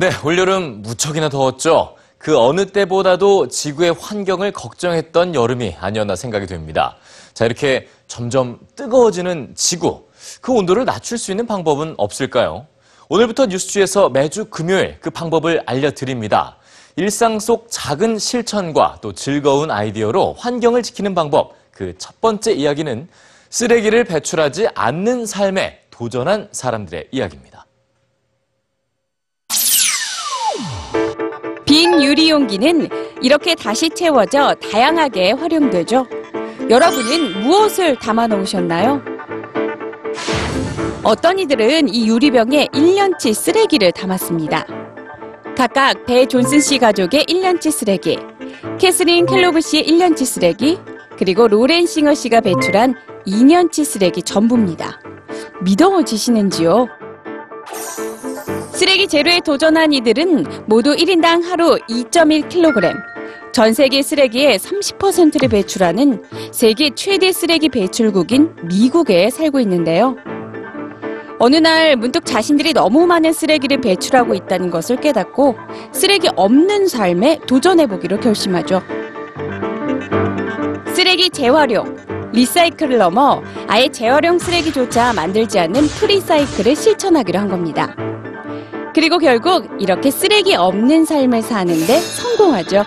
네, 올여름 무척이나 더웠죠. 그 어느 때보다도 지구의 환경을 걱정했던 여름이 아니었나 생각이 됩니다. 자, 이렇게 점점 뜨거워지는 지구. 그 온도를 낮출 수 있는 방법은 없을까요? 오늘부터 뉴스주에서 매주 금요일 그 방법을 알려드립니다. 일상 속 작은 실천과 또 즐거운 아이디어로 환경을 지키는 방법. 그 첫 번째 이야기는 쓰레기를 배출하지 않는 삶에 도전한 사람들의 이야기입니다. 빈 유리 용기는 이렇게 다시 채워져 다양하게 활용되죠. 여러분은 무엇을 담아 놓으셨나요? 어떤 이들은 이 유리병에 1년치 쓰레기를 담았습니다. 각각 배 존슨 씨 가족의 1년치 쓰레기, 캐스린 켈로그 씨의 1년치 쓰레기, 그리고 로렌 싱어 씨가 배출한 2년치 쓰레기 전부입니다. 믿어지시는지요? 쓰레기 제로에 도전한 이들은 모두 1인당 하루 2.1kg, 전 세계 쓰레기의 30%를 배출하는 세계 최대 쓰레기 배출국인 미국에 살고 있는데요. 어느 날 문득 자신들이 너무 많은 쓰레기를 배출하고 있다는 것을 깨닫고 쓰레기 없는 삶에 도전해보기로 결심하죠. 쓰레기 재활용, 리사이클을 넘어 아예 재활용 쓰레기조차 만들지 않는 프리사이클을 실천하기로 한 겁니다. 그리고 결국 이렇게 쓰레기 없는 삶을 사는데 성공하죠.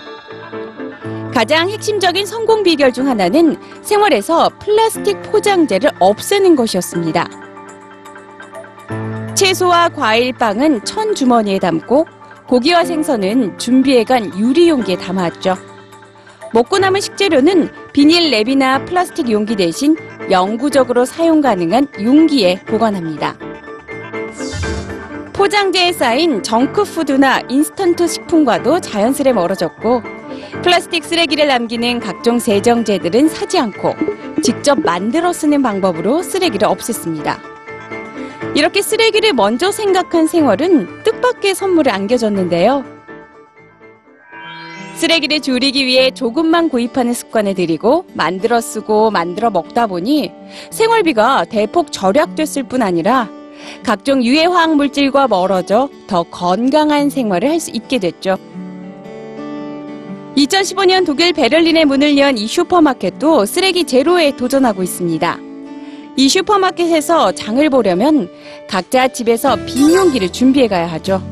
가장 핵심적인 성공 비결 중 하나는 생활에서 플라스틱 포장재를 없애는 것이었습니다. 채소와 과일, 빵은 천 주머니에 담고 고기와 생선은 준비해간 유리 용기에 담아왔죠. 먹고 남은 식재료는 비닐 랩이나 플라스틱 용기 대신 영구적으로 사용 가능한 용기에 보관합니다. 포장재에 쌓인 정크푸드나 인스턴트 식품과도 자연스레 멀어졌고 플라스틱 쓰레기를 남기는 각종 세정제들은 사지 않고 직접 만들어 쓰는 방법으로 쓰레기를 없앴습니다. 이렇게 쓰레기를 먼저 생각한 생활은 뜻밖의 선물을 안겨줬는데요. 쓰레기를 줄이기 위해 조금만 구입하는 습관을 들이고 만들어 쓰고 만들어 먹다 보니 생활비가 대폭 절약됐을 뿐 아니라 각종 유해 화학 물질과 멀어져 더 건강한 생활을 할 수 있게 됐죠. 2015년 독일 베를린에 문을 연 이 슈퍼마켓도 쓰레기 제로에 도전하고 있습니다. 이 슈퍼마켓에서 장을 보려면 각자 집에서 빈 용기를 준비해 가야 하죠.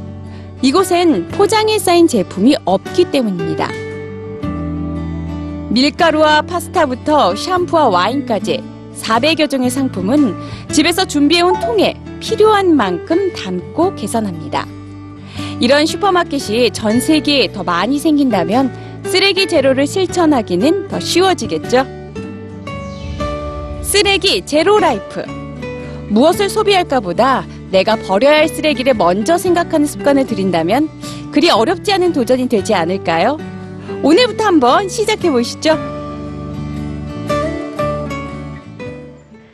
이곳엔 포장에 쌓인 제품이 없기 때문입니다. 밀가루와 파스타부터 샴푸와 와인까지 400여 종의 상품은 집에서 준비해온 통에 필요한 만큼 담고 계산합니다. 이런 슈퍼마켓이 전 세계에 더 많이 생긴다면 쓰레기 제로를 실천하기는 더 쉬워지겠죠? 쓰레기 제로 life. 무엇을 소비할까 보다 내가 버려야 할 쓰레기를 먼저 생각하는 습관을 들인다면 그리 어렵지 않은 도전이 되지 않을까요? 오늘부터 한번 시작해 보시죠.